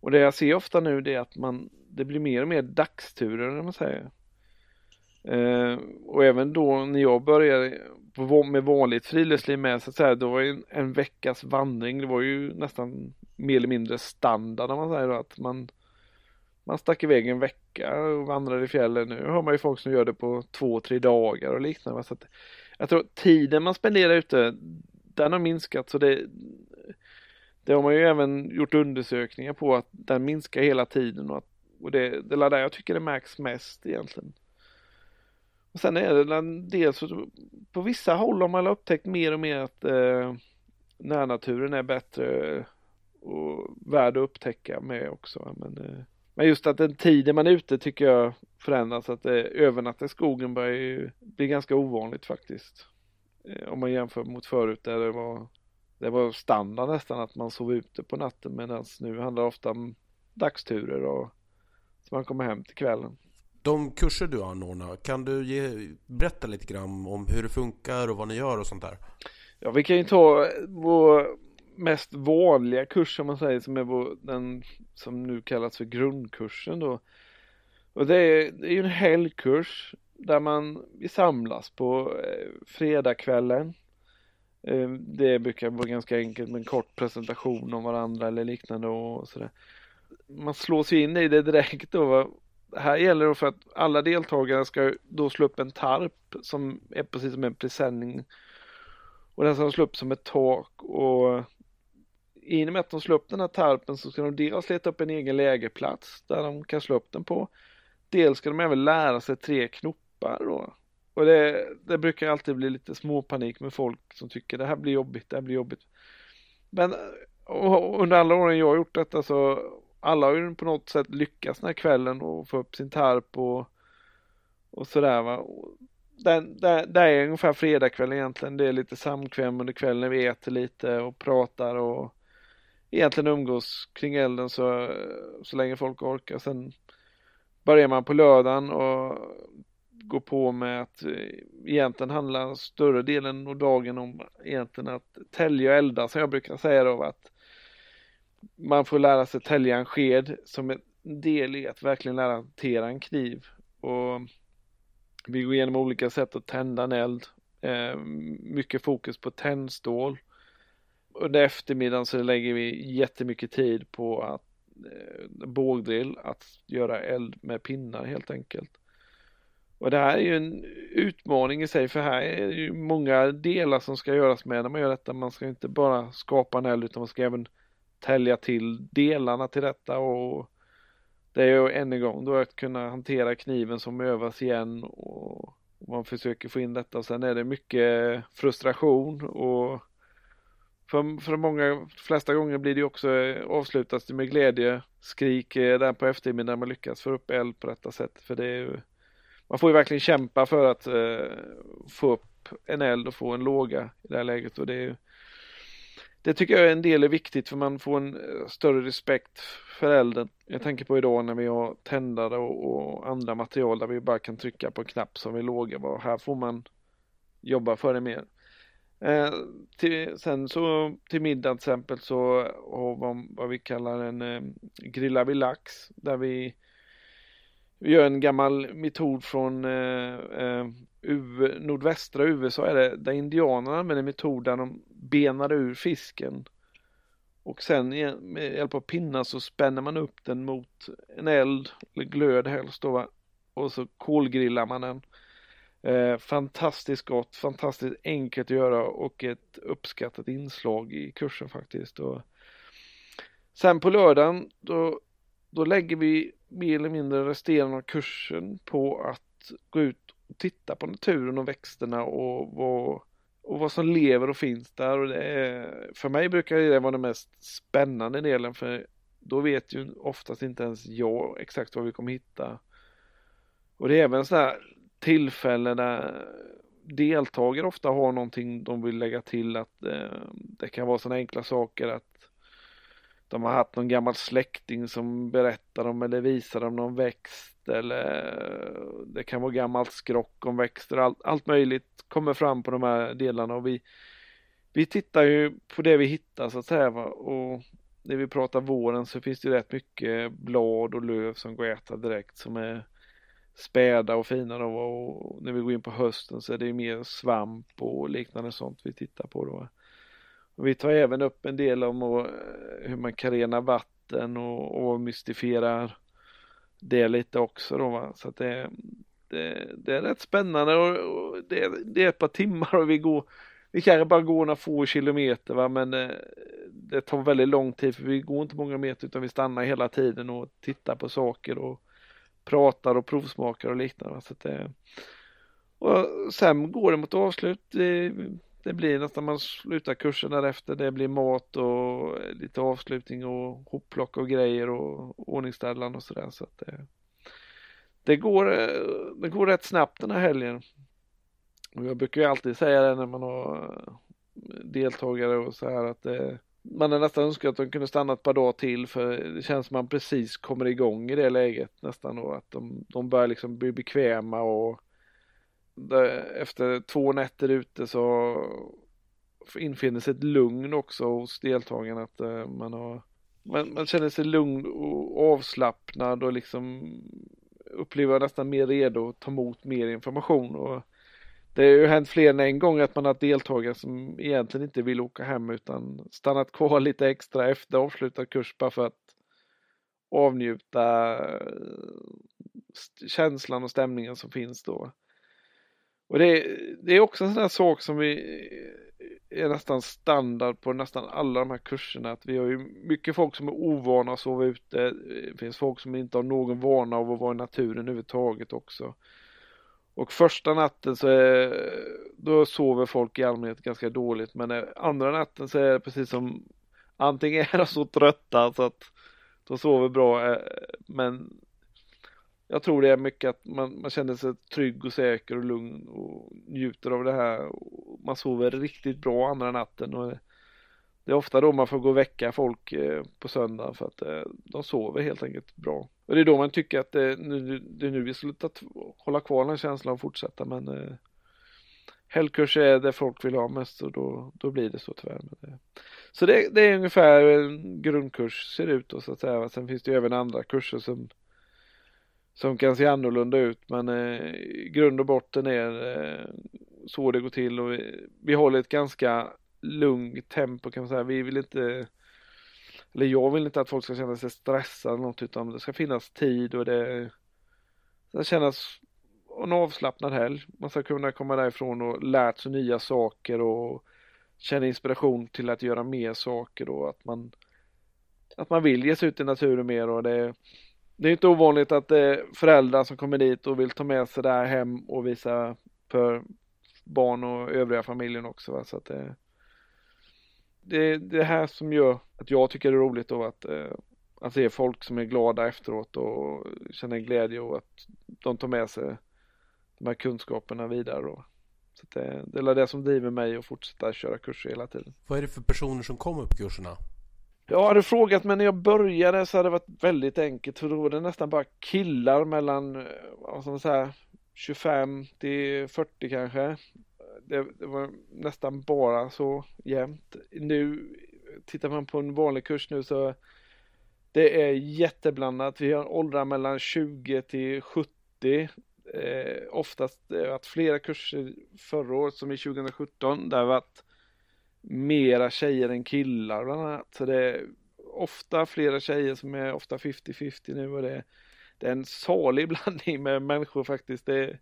Och det jag ser ofta nu det är att man, det blir mer och mer dagsturer om man säger. Eh, och även då när jag började på, med vanligt friluftsliv med så att säga, då var ju en, en veckas vandring, det var ju nästan mer eller mindre standard om man säger då, att man man stack iväg en vecka och vandrade i fjällen. Nu har man ju folk som gör det på två, tre dagar och liknande. Så att jag tror tiden man spenderar ute, den har minskat så det det har man ju även gjort undersökningar på att den minskar hela tiden och, att, och det, det är där jag tycker det märks mest egentligen. Och sen är det dels på vissa håll har man upptäckt mer och mer att eh, närnaturen är bättre eh, och värd att upptäcka med också. Men, eh, men just att den tiden man är ute tycker jag förändras. Att eh, övernatta i skogen börjar ju bli ganska ovanligt faktiskt. Eh, om man jämför mot förut där det var, det var standard nästan att man sov ute på natten medan nu handlar det ofta om dagsturer och så man kommer hem till kvällen. De kurser du anordnar, kan du ge, berätta lite grann om hur det funkar och vad ni gör och sånt där? Ja, vi kan ju ta vår mest vanliga kurs som man säger som är vår, den som nu kallas för grundkursen då. Och det är, det är ju en helgkurs där man vi samlas på eh, fredagskvällen. Eh, det brukar vara ganska enkelt med en kort presentation om varandra eller liknande och sådär. Man slås ju in i det direkt då. Här gäller det för att alla deltagare ska då slå upp en tarp som är precis som en presenning. Och den ska slå upp som ett tak och i och med att de slår upp den här tarpen så ska de dels leta upp en egen lägerplats där de kan slå upp den på. Dels ska de även lära sig tre knop då. Och det, det brukar alltid bli lite småpanik med folk som tycker det här blir jobbigt, det här blir jobbigt. Men under alla åren jag har gjort detta så alla har ju på något sätt lyckats den här kvällen och få upp sin tarp och, och sådär va. Det, där det är ungefär fredagkväll egentligen. Det är lite samkväm under kvällen. Vi äter lite och pratar och egentligen umgås kring elden så, så länge folk orkar. Sen börjar man på lördagen och går på med att eh, egentligen handlar större delen av dagen om egentligen att tälja och elda som jag brukar säga då att man får lära sig tälja en sked som en del i att verkligen lära hantera en kniv och Vi går igenom olika sätt att tända en eld. Eh, mycket fokus på tändstål. Under eftermiddagen så lägger vi jättemycket tid på att eh, bågdrill, att göra eld med pinnar helt enkelt. Och det här är ju en utmaning i sig för här är det ju många delar som ska göras med när man gör detta. Man ska inte bara skapa en eld utan man ska även tälja till delarna till detta. Och det är ju än en gång då att kunna hantera kniven som övas igen och man försöker få in detta. Och sen är det mycket frustration och för, för många, flesta gånger blir det också eh, avslutas det med glädje, skrik eh, där på eftermiddagen när man lyckas få upp eld på detta sätt. För det är ju man får ju verkligen kämpa för att eh, få upp en eld och få en låga i det här läget och det är det tycker jag är en del är viktigt för man får en eh, större respekt för elden. Jag tänker på idag när vi har tändare och, och andra material där vi bara kan trycka på en knapp som vi låga. Här får man jobba för det mer. Eh, till, sen så till middag till exempel så har vi vad vi kallar en eh, grilla vid lax där vi vi gör en gammal metod från eh, eh, nordvästra USA är det, där indianerna använder metod där de benar ur fisken. Och sen med hjälp av pinnar så spänner man upp den mot en eld, eller glöd helst då va? Och så kolgrillar man den. Eh, fantastiskt gott, fantastiskt enkelt att göra och ett uppskattat inslag i kursen faktiskt. Och sen på lördagen då, då lägger vi mer eller mindre resterande av kursen på att gå ut och titta på naturen och växterna och vad, och vad som lever och finns där. Och det är, för mig brukar det vara den mest spännande delen för då vet ju oftast inte ens jag exakt vad vi kommer hitta. Och det är även sådana här tillfällen där deltagare ofta har någonting de vill lägga till att eh, det kan vara sådana enkla saker att de har haft någon gammal släkting som berättar om eller visar om någon växt eller det kan vara gammalt skrock om växter. Allt, allt möjligt kommer fram på de här delarna och vi, vi tittar ju på det vi hittar så att säga och när vi pratar våren så finns det ju rätt mycket blad och löv som går att äta direkt som är späda och fina då och när vi går in på hösten så är det mer svamp och liknande sånt vi tittar på då. Och vi tar även upp en del om eh, hur man kan rena vatten och, och mystifierar det lite också då va? så att det, det, det är rätt spännande och, och det, det, är ett par timmar och vi går vi kanske bara går några få kilometer va men eh, det tar väldigt lång tid för vi går inte många meter utan vi stannar hela tiden och tittar på saker och pratar och provsmakar och liknande. Så att det, och sen går det mot avslut. Det, blir nästan man slutar kursen därefter. Det blir mat och lite avslutning och hopplock och grejer och ordningsställan och sådär. Så att det, det, går, det går rätt snabbt den här helgen. Och jag brukar ju alltid säga det när man har deltagare och så här att det, man är nästan önskat att de kunde stanna ett par dagar till för det känns som man precis kommer igång i det läget nästan och att de, de börjar liksom bli bekväma och efter två nätter ute så infinner sig ett lugn också hos deltagarna att eh, man har man, man känner sig lugn och avslappnad och liksom upplever nästan mer redo att ta emot mer information och det har ju hänt fler än en gång att man har deltagare som egentligen inte vill åka hem utan stannat kvar [laughs] lite extra efter avslutad kurs bara för att avnjuta eh, känslan och stämningen som finns då. Och det, det är också en sån här sak som vi är nästan standard på nästan alla de här kurserna. Att vi har ju mycket folk som är ovana att sova ute. Det finns folk som inte har någon vana av att vara i naturen överhuvudtaget också. Och första natten så är, då sover folk i allmänhet ganska dåligt men andra natten så är det precis som antingen är de så trötta så att de sover bra eh, men jag tror det är mycket att man, man känner sig trygg och säker och lugn och njuter av det här. och Man sover riktigt bra andra natten och det är ofta då man får gå och väcka folk eh, på söndagen för att eh, de sover helt enkelt bra. Och det är då man tycker att eh, det, nu, det är nu vi skulle hålla kvar den känslan och fortsätta men eh, helgkurs är det folk vill ha mest och då, då blir det så tyvärr. Det, så det, det, är ungefär en grundkurs ser ut och så att säga. Sen finns det ju även andra kurser som som kan se annorlunda ut men eh, grund och botten är eh, så det går till och vi, vi håller ett ganska lugnt tempo kan man säga. Vi vill inte eller jag vill inte att folk ska känna sig stressade eller något utan det ska finnas tid och det ska kännas en avslappnad helg. Man ska kunna komma därifrån och lärt sig nya saker och känna inspiration till att göra mer saker och att man att man vill ge sig ut i naturen mer och det det är inte ovanligt att det är föräldrar som kommer dit och vill ta med sig det här hem och visa för barn och övriga familjen också. Va? Så att det, det är det här som gör att jag tycker det är roligt då att, eh, att se folk som är glada efteråt och känner glädje och att de tar med sig de här kunskaperna vidare då. Så det, det är det som driver mig att fortsätta köra kurser hela tiden. Vad är det för personer som kommer på kurserna? Jag hade frågat men när jag började så hade det varit väldigt enkelt för då var det nästan bara killar mellan alltså så här, 25 till 40 kanske. Det, det, var nästan bara så jämnt. Nu tittar man på en vanlig kurs nu så det är jätteblandat. Vi har åldrar mellan 20 till 70. Eh, oftast eh, det har varit flera kurser förra året som i 2017. Där har varit mera tjejer än killar bland annat. Så det är ofta flera tjejer som är ofta 50-50 nu och det, det är en salig [laughs] blandning med människor faktiskt. Det,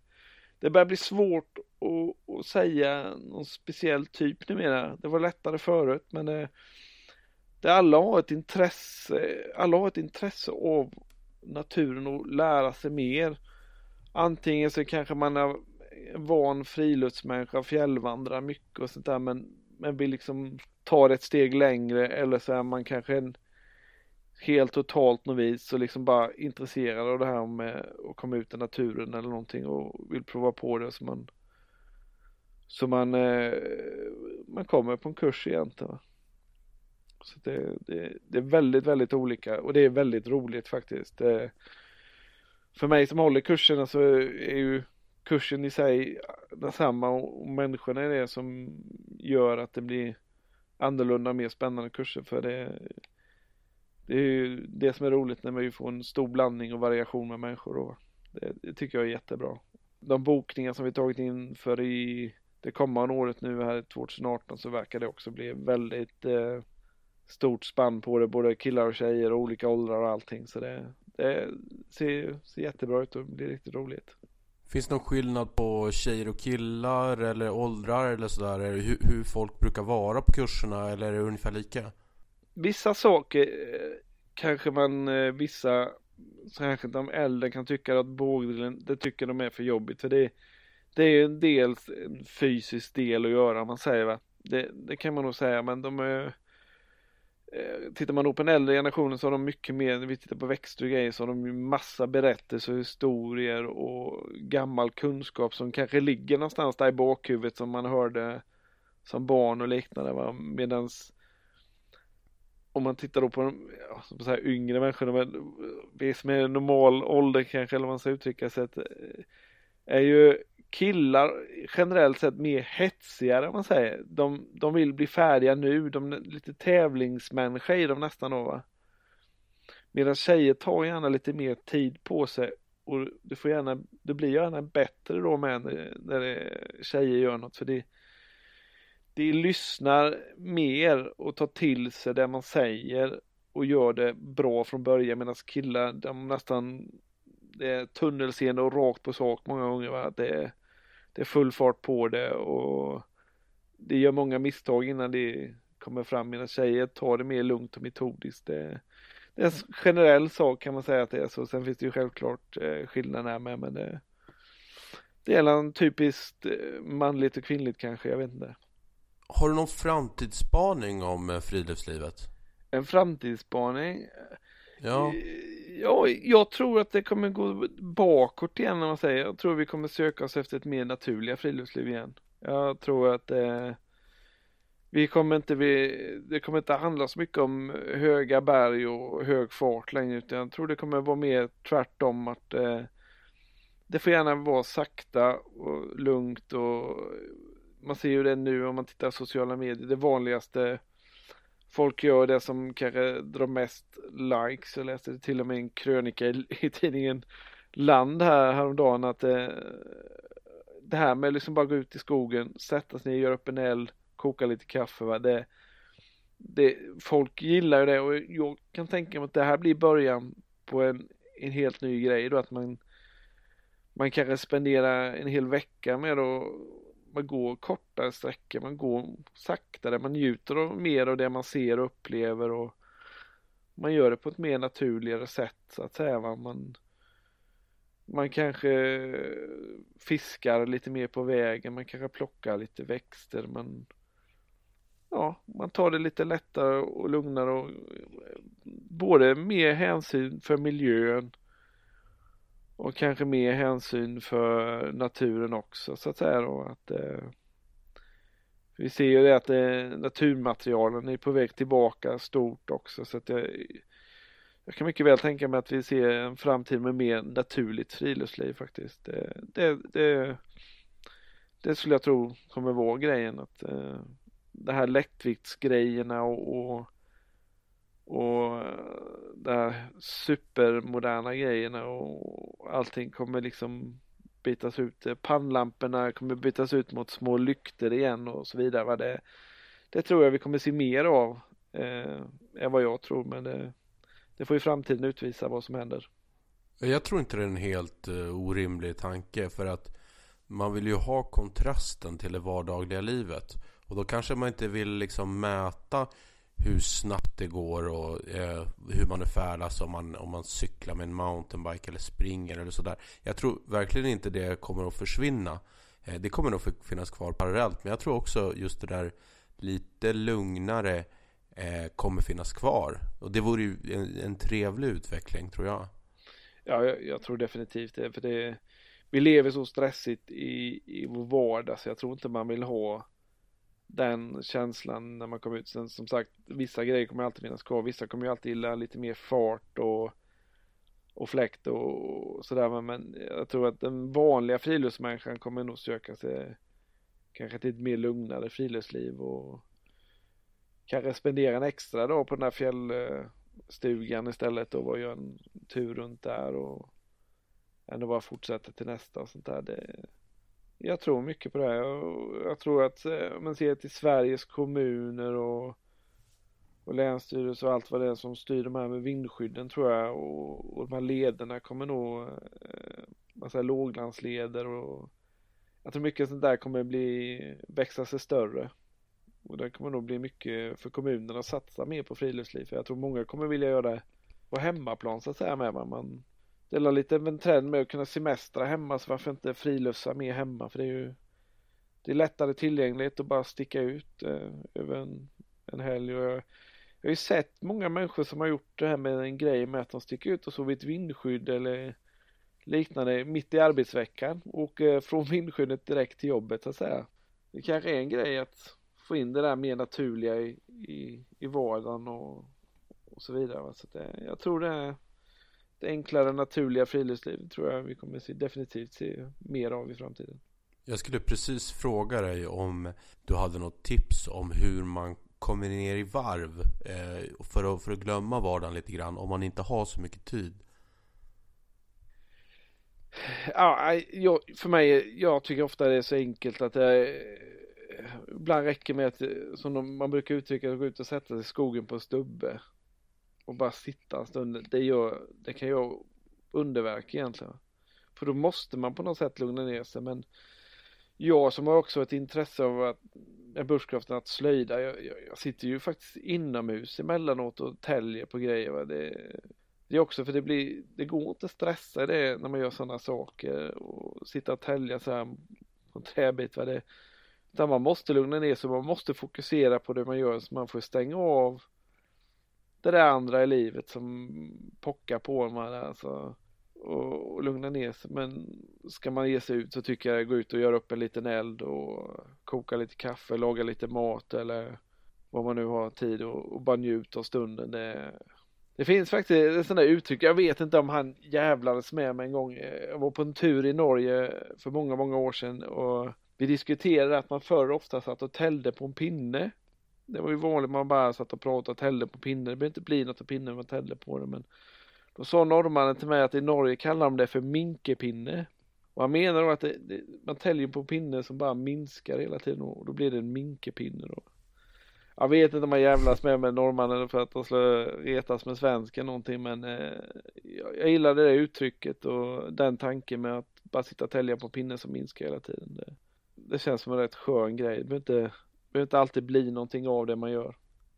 det börjar bli svårt att, att säga någon speciell typ numera. Det var lättare förut men det, det alla har ett intresse, alla har ett intresse av naturen och lära sig mer. Antingen så kanske man är van friluftsmänniska, fjällvandrar mycket och sånt där men men vill liksom ta ett steg längre eller så är man kanske en helt totalt novis och liksom bara intresserad av det här med att komma ut i naturen eller någonting och vill prova på det så man så man eh, man kommer på en kurs egentligen. Så det, det, det, är väldigt, väldigt olika och det är väldigt roligt faktiskt. Det, för mig som håller kurserna så är ju kursen i sig densamma och människorna är det som gör att det blir annorlunda och mer spännande kurser för det det är ju det som är roligt när man får en stor blandning och variation med människor och det, det tycker jag är jättebra. De bokningar som vi tagit in för i det kommande året nu här 2018 så verkar det också bli väldigt eh, stort spann på det, både killar och tjejer och olika åldrar och allting så det, det ser, ser jättebra ut och blir riktigt roligt. Finns det någon skillnad på tjejer och killar eller åldrar eller sådär? Hur, hur folk brukar vara på kurserna eller är det ungefär lika? Vissa saker eh, kanske man, eh, vissa, särskilt de äldre kan tycka att bågdrillen, det tycker de är för jobbigt för det, det är ju en del en fysisk del att göra, man säger va. Det, det kan man nog säga, men de är Eh, tittar man då på den äldre generationen så har de mycket mer, när vi tittar på växter och grejer så har de ju massa berättelser, och historier och gammal kunskap som kanske ligger någonstans där i bakhuvudet som man hörde som barn och liknande va, medans om man tittar då på de ja, så här yngre människorna, vi som är normal ålder kanske eller vad man ska uttrycka sig, eh, är ju killar generellt sett mer hetsigare om man säger. De, de vill bli färdiga nu, de är lite tävlingsmänniska i dem nästan då va. Medan tjejer tar gärna lite mer tid på sig och det får gärna, det blir gärna bättre då med när, när det, tjejer gör något för det de lyssnar mer och tar till sig det man säger och gör det bra från början medan killar de nästan det är tunnelseende och rakt på sak många gånger. Va? Det, det är full fart på det och det gör många misstag innan det kommer fram medan tjejer tar det mer lugnt och metodiskt. Det, det är en generell sak kan man säga att det är så. Sen finns det ju självklart eh, skillnader med men det, det är en typiskt eh, manligt och kvinnligt kanske, jag vet inte. Har du någon framtidsspaning om eh, friluftslivet? En framtidsspaning? Ja. Ja, jag tror att det kommer gå bakåt igen när man säger. Jag tror vi kommer söka oss efter ett mer naturliga friluftsliv igen. Jag tror att eh, vi kommer inte, vi, det kommer inte handla så mycket om höga berg och hög fart längre utan jag tror det kommer vara mer tvärtom att eh, det får gärna vara sakta och lugnt och man ser ju det nu om man tittar på sociala medier. Det vanligaste folk gör det som kanske drar mest likes. Jag läste till och med en krönika i, i tidningen land här häromdagen att eh, det här med liksom bara gå ut i skogen, sätta sig ner, göra upp en eld, koka lite kaffe. Va? Det, det, folk gillar ju det och jag kan tänka mig att det här blir början på en, en helt ny grej då att man man kanske spenderar en hel vecka med att man går kortare sträckor, man går saktare, man njuter av mer av det man ser och upplever och man gör det på ett mer naturligare sätt så att säga. Man, man kanske fiskar lite mer på vägen, man kanske plockar lite växter, man ja, man tar det lite lättare och lugnare och eh, både mer hänsyn för miljön och kanske mer hänsyn för naturen också så att säga då att eh, vi ser ju det att eh, naturmaterialen är på väg tillbaka stort också så att jag, jag kan mycket väl tänka mig att vi ser en framtid med mer naturligt friluftsliv faktiskt. Det, det, det, det skulle jag tro kommer vara grejen att eh, det här lättviktsgrejerna och, och och de här supermoderna grejerna och allting kommer liksom bytas ut. Pannlamporna kommer bytas ut mot små lyktor igen och så vidare. Va? Det, det tror jag vi kommer se mer av eh, än vad jag tror. Men det, det får ju framtiden utvisa vad som händer. Jag tror inte det är en helt uh, orimlig tanke för att man vill ju ha kontrasten till det vardagliga livet. Och då kanske man inte vill liksom mäta hur snabbt det går och eh, hur man är färdas om man, om man cyklar med en mountainbike eller springer eller sådär. Jag tror verkligen inte det kommer att försvinna. Eh, det kommer nog finnas kvar parallellt men jag tror också just det där lite lugnare eh, kommer finnas kvar. Och det vore ju en, en trevlig utveckling tror jag. Ja, jag, jag tror definitivt det. För det vi lever så stressigt i, i vår vardag så jag tror inte man vill ha den känslan när man kommer ut. Sen som sagt, vissa grejer kommer alltid finnas kvar. Vissa kommer ju alltid gilla lite mer fart och, och fläkt och, sådär. Men jag tror att den vanliga friluftsmänniskan kommer nog söka sig kanske till ett mer lugnare friluftsliv och kanske spendera en extra dag på den här fjällstugan istället och göra en tur runt där och ändå bara fortsätta till nästa och sånt där. Det, jag tror mycket på det. Jag, jag tror att eh, om man ser till Sveriges kommuner och, och länsstyrelser och allt vad det är som styr de här med vindskydden tror jag och, och de här lederna kommer nog, eh, man säger låglandsleder och jag tror mycket sånt där kommer bli, växa sig större. Och det kommer nog bli mycket för kommunerna att satsa mer på friluftsliv. För jag tror många kommer vilja göra det på hemmaplan så att säga med. Man, är lite en trend med att kunna semestra hemma så varför inte friluftsa mer hemma för det är ju det är lättare tillgängligt att bara sticka ut eh, över en, en helg och jag, jag har ju sett många människor som har gjort det här med en grej med att de sticker ut och sover i ett vindskydd eller liknande mitt i arbetsveckan och eh, från vindskyddet direkt till jobbet så att säga. Det kanske är en grej att få in det där mer naturliga i, i, i vardagen och, och så vidare. Så det, eh, jag tror det är det enklare naturliga friluftslivet tror jag vi kommer se, definitivt se mer av i framtiden. Jag skulle precis fråga dig om du hade något tips om hur man kommer ner i varv eh, för, att, för att glömma vardagen lite grann om man inte har så mycket tid. Ja, jag, för mig, jag tycker ofta det är så enkelt att det ibland räcker med att, som man brukar uttrycka, gå ut och sätta sig i skogen på en stubbe och bara sitta en stund, det, gör, det kan göra underverk egentligen. För då måste man på något sätt lugna ner sig men jag som har också ett intresse av att med att slöjda, jag, jag, jag, sitter ju faktiskt inomhus emellanåt och täljer på grejer. Va? Det, det är också för det blir, det går inte att stressa det när man gör sådana saker och sitta och tälja så här på en träbit. Va? Det, utan man måste lugna ner sig, man måste fokusera på det man gör så man får stänga av det där andra i livet som pockar på en alltså, och, och lugna ner sig. Men ska man ge sig ut så tycker jag gå ut och göra upp en liten eld och koka lite kaffe, laga lite mat eller vad man nu har tid och, och bara njuta av stunden. Det, det finns faktiskt ett sånt där uttryck, jag vet inte om han jävlades med mig en gång. Jag var på en tur i Norge för många, många år sedan och vi diskuterade att man förr ofta satt och tällde på en pinne det var ju vanligt man bara satt och pratade och tällde på pinnen. Det behöver inte bli något av pinnen man tällde på det men Då sa norrmannen till mig att i Norge kallar de det för minkepinne. Och han menar då att det, det, man täljer på pinnen som bara minskar hela tiden och då blir det en minkepinne då. Jag vet inte om man jävlas med med norrmannen för att de skulle retas med svensken någonting men eh, jag, jag gillade det uttrycket och den tanken med att bara sitta och tälja på pinnen som minskar hela tiden. Det, det känns som en rätt skön grej. Det behöver inte, behöver inte alltid bli någonting av det man gör.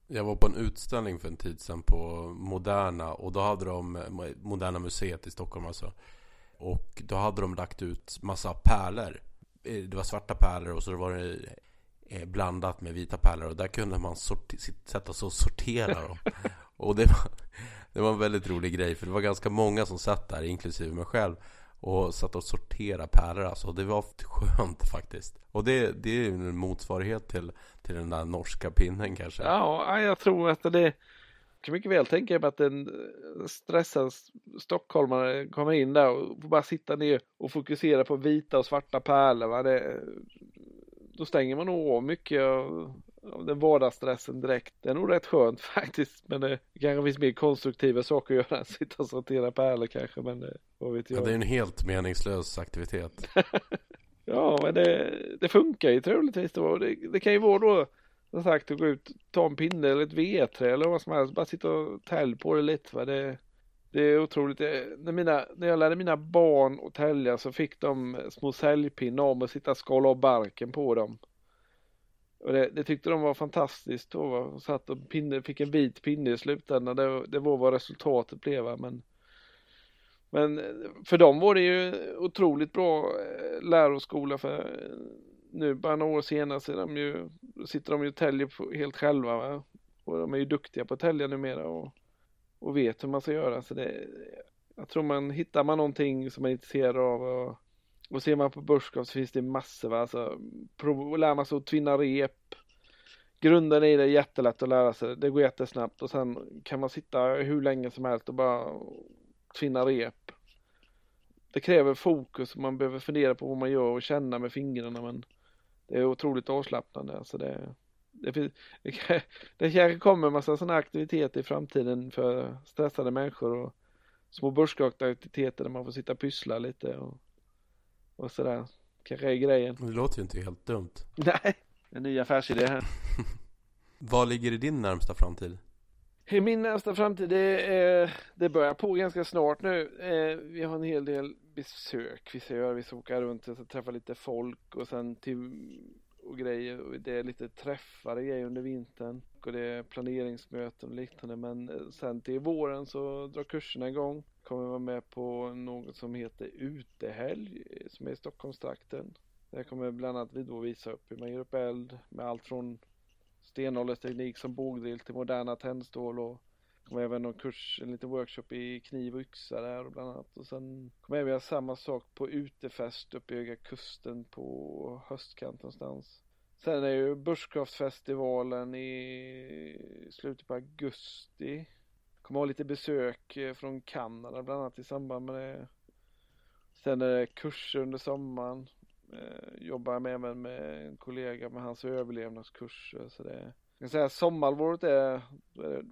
Jag var på en utställning för en tid sedan på Moderna och då hade de Moderna Museet i Stockholm alltså. Och då hade de lagt ut massa pärlor. Eh, det var svarta pärlor och så var det eh, blandat med vita pärlor och där kunde man sätta sig och sortera dem. [laughs] och det var, det var en väldigt rolig grej för det var ganska många som satt där, inklusive mig själv och satt och sorterade pärlor alltså. Det var skönt faktiskt. Och det, det är en motsvarighet till, till den där norska pinnen kanske. Ja, jag tror att det Jag kan mycket väl tänka mig att en stressad stockholmare kommer in där och får bara sitta ner och fokusera på vita och svarta pärlor. Va? Det, då stänger man nog av mycket av den vardagsstressen direkt. Det är nog rätt skönt [laughs] faktiskt. Men det kanske finns mer konstruktiva saker att göra än sitta och sortera pärlor kanske. Men det, vad vet jag. Ja, det är en helt meningslös aktivitet. [laughs] ja, men det, det funkar ju troligtvis då. Det, det kan ju vara då som sagt att gå ut, ta en pinne eller ett vedträ eller vad som helst. Bara sitta och tälja på det lite. Va? Det, det är otroligt. När, mina, när jag lärde mina barn att tälja så fick de små säljpinnar om att sitta och skala av barken på dem. Och det, det, tyckte de var fantastiskt då. Va? Satt och pinne, fick en vit pinne i slutändan. Det, det var vad resultatet blev. Men, men för dem var det ju otroligt bra eh, läroskola. För eh, nu bara några år senare så de ju, sitter de ju och täljer helt själva. Va? Och de är ju duktiga på att tälja numera. Och, och vet hur man ska göra. Så det, jag tror man hittar man någonting som man är intresserad av och, och ser man på börskap så finns det massor. Va? Alltså, prov, lär man sig att tvinna rep. Grunden i det är jättelätt att lära sig. Det går jättesnabbt och sen kan man sitta hur länge som helst och bara tvinna rep. Det kräver fokus och man behöver fundera på vad man gör och känna med fingrarna men det är otroligt avslappnande. Alltså det, det, det, [laughs] det kanske kommer en massa sådana aktiviteter i framtiden för stressade människor och små börsaktiviteter där man får sitta och pyssla lite och, och sådär. Kanske är grejen. Det låter ju inte helt dumt. [laughs] Nej, en ny affärsidé här. [laughs] Vad ligger i din närmsta framtid? I min närmsta framtid, det, det börjar på ganska snart nu. Eh, vi har en hel del besök vi ska göra. Vi ska åka runt och träffa lite folk och sen till och grejer. Och det är lite träffar och grejer under vintern. Och det är planeringsmöten och liknande. Men eh, sen till våren så drar kurserna igång. Kommer vara med på något som heter utehelg eh, som är i Stockholmstrakten. Där kommer bland annat vi då visa upp hur man ger upp eld med allt från stenåldersteknik som bågdrill till moderna tändstål och kommer även någon kurs, en liten workshop i kniv och yxa där bland annat. Och sen kommer även göra samma sak på utefest uppe i Höga Kusten på höstkanten någonstans. Sen är ju Börskraftfestivalen i slutet på augusti. Kommer ha lite besök eh, från Kanada bland annat i samband med det. Sen är det kurser under sommaren. Eh, jobbar med även med en kollega med hans överlevnadskurser. Så det kan säga sommarhalvåret är,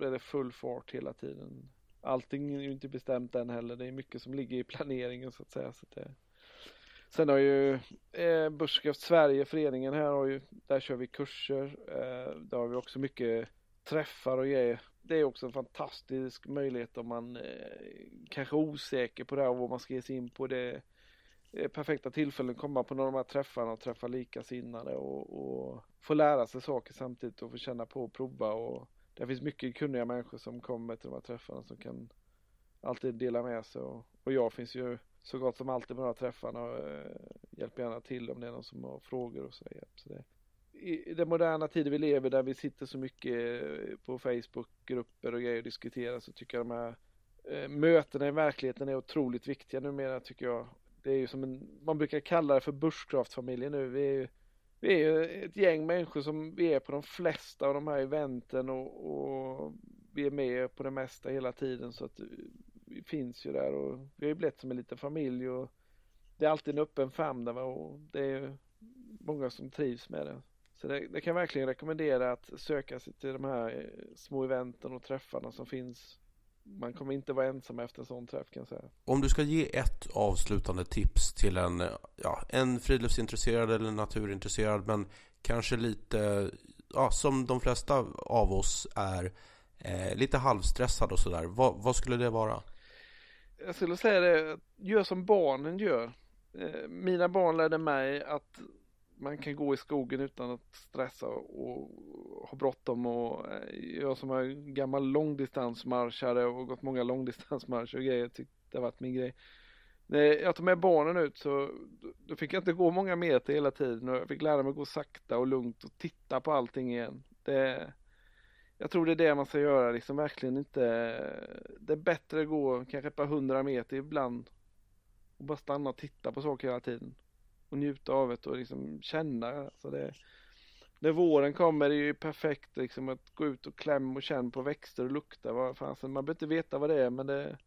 är det full fart hela tiden. Allting är ju inte bestämt än heller. Det är mycket som ligger i planeringen så att säga. Så det, sen har ju eh, Börskraft Sverige, föreningen här har ju, där kör vi kurser. Eh, där har vi också mycket träffar och grejer. Det är också en fantastisk möjlighet om man eh, kanske är osäker på det här och vad man ska ge sig in på. Det perfekta tillfällen komma på någon av de här träffarna och träffa likasinnade och, och få lära sig saker samtidigt och få känna på och prova och det finns mycket kunniga människor som kommer till de här träffarna som kan alltid dela med sig och, och jag finns ju så gott som alltid på de här träffarna och eh, hjälper gärna till om det är någon som har frågor och så, så det. I den moderna tiden vi lever där vi sitter så mycket eh, på Facebookgrupper och grejer och diskuterar så tycker jag de här eh, mötena i verkligheten är otroligt viktiga numera tycker jag det är ju som en, man brukar kalla det för Bushcraft-familjen nu. Vi är ju vi är ju ett gäng människor som vi är på de flesta av de här eventen och, och vi är med på det mesta hela tiden så att eh, vi finns ju där och vi har ju blivit som en liten familj och det är alltid en öppen famn där och det är många som trivs med det. Så det, det kan jag verkligen rekommendera att söka sig till de här små eventen och träffarna som finns man kommer inte vara ensam efter en sån träff kan jag säga. Om du ska ge ett avslutande tips till en, ja, en friluftsintresserad eller naturintresserad men kanske lite, ja, som de flesta av oss är, eh, lite halvstressad och sådär. Vad, vad skulle det vara? Jag skulle säga det, gör som barnen gör. Eh, mina barn lärde mig att man kan gå i skogen utan att stressa och ha bråttom och eh, jag som är gammal långdistansmarschare och gått många långdistansmarscher och grejer tyckte det har varit min grej. När jag tog med barnen ut så då fick jag inte gå många meter hela tiden och jag fick lära mig att gå sakta och lugnt och titta på allting igen. Det, jag tror det är det man ska göra liksom verkligen inte. Det är bättre att gå kanske ett par hundra meter ibland och bara stanna och titta på saker hela tiden och njuta av det och liksom känna. Alltså det, när våren kommer är det ju perfekt liksom att gå ut och klämma och känna på växter och lukta. Vad fan, så man behöver inte veta vad det är men det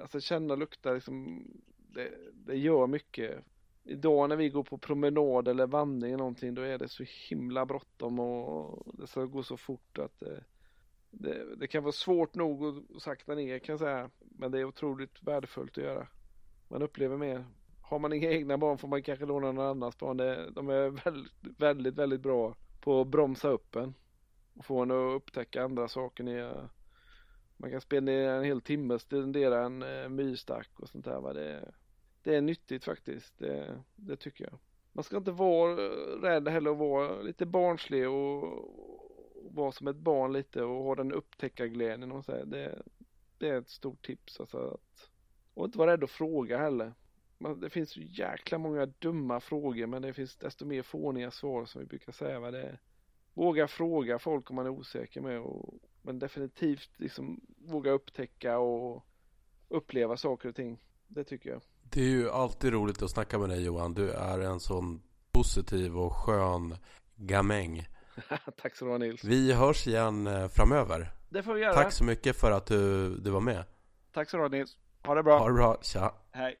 Alltså känna och lukta liksom det, det gör mycket. Idag när vi går på promenad eller vandring eller någonting då är det så himla bråttom och det ska gå så fort att det, det, det kan vara svårt nog att sakta ner kan jag säga. Men det är otroligt värdefullt att göra. Man upplever mer har man inga egna barn får man kanske låna någon annans barn. de är väldigt, väldigt, väldigt bra på att bromsa upp en. Och få en att upptäcka andra saker. Nya. Man kan spendera en hel timme och studera en eh, myrstack och sånt där. Va? Det, det är nyttigt faktiskt. Det, det tycker jag. Man ska inte vara eh, rädd heller att vara lite barnslig och, och vara som ett barn lite och ha den upptäckarglädjen. Och så det, det är ett stort tips. Alltså att, och inte vara rädd att fråga heller det finns så jäkla många dumma frågor men det finns desto mer fåniga svar som vi brukar säga. Va? Det våga fråga folk om man är osäker med och, men definitivt liksom våga upptäcka och uppleva saker och ting. Det tycker jag. Det är ju alltid roligt att snacka med dig Johan. Du är en sån positiv och skön gamäng. [laughs] Tack så du ha Nils. Vi hörs igen eh, framöver. Det får vi göra. Tack så mycket för att du, du var med. Tack så du ha Nils. Ha det bra. Ha det bra. Tja. Hej.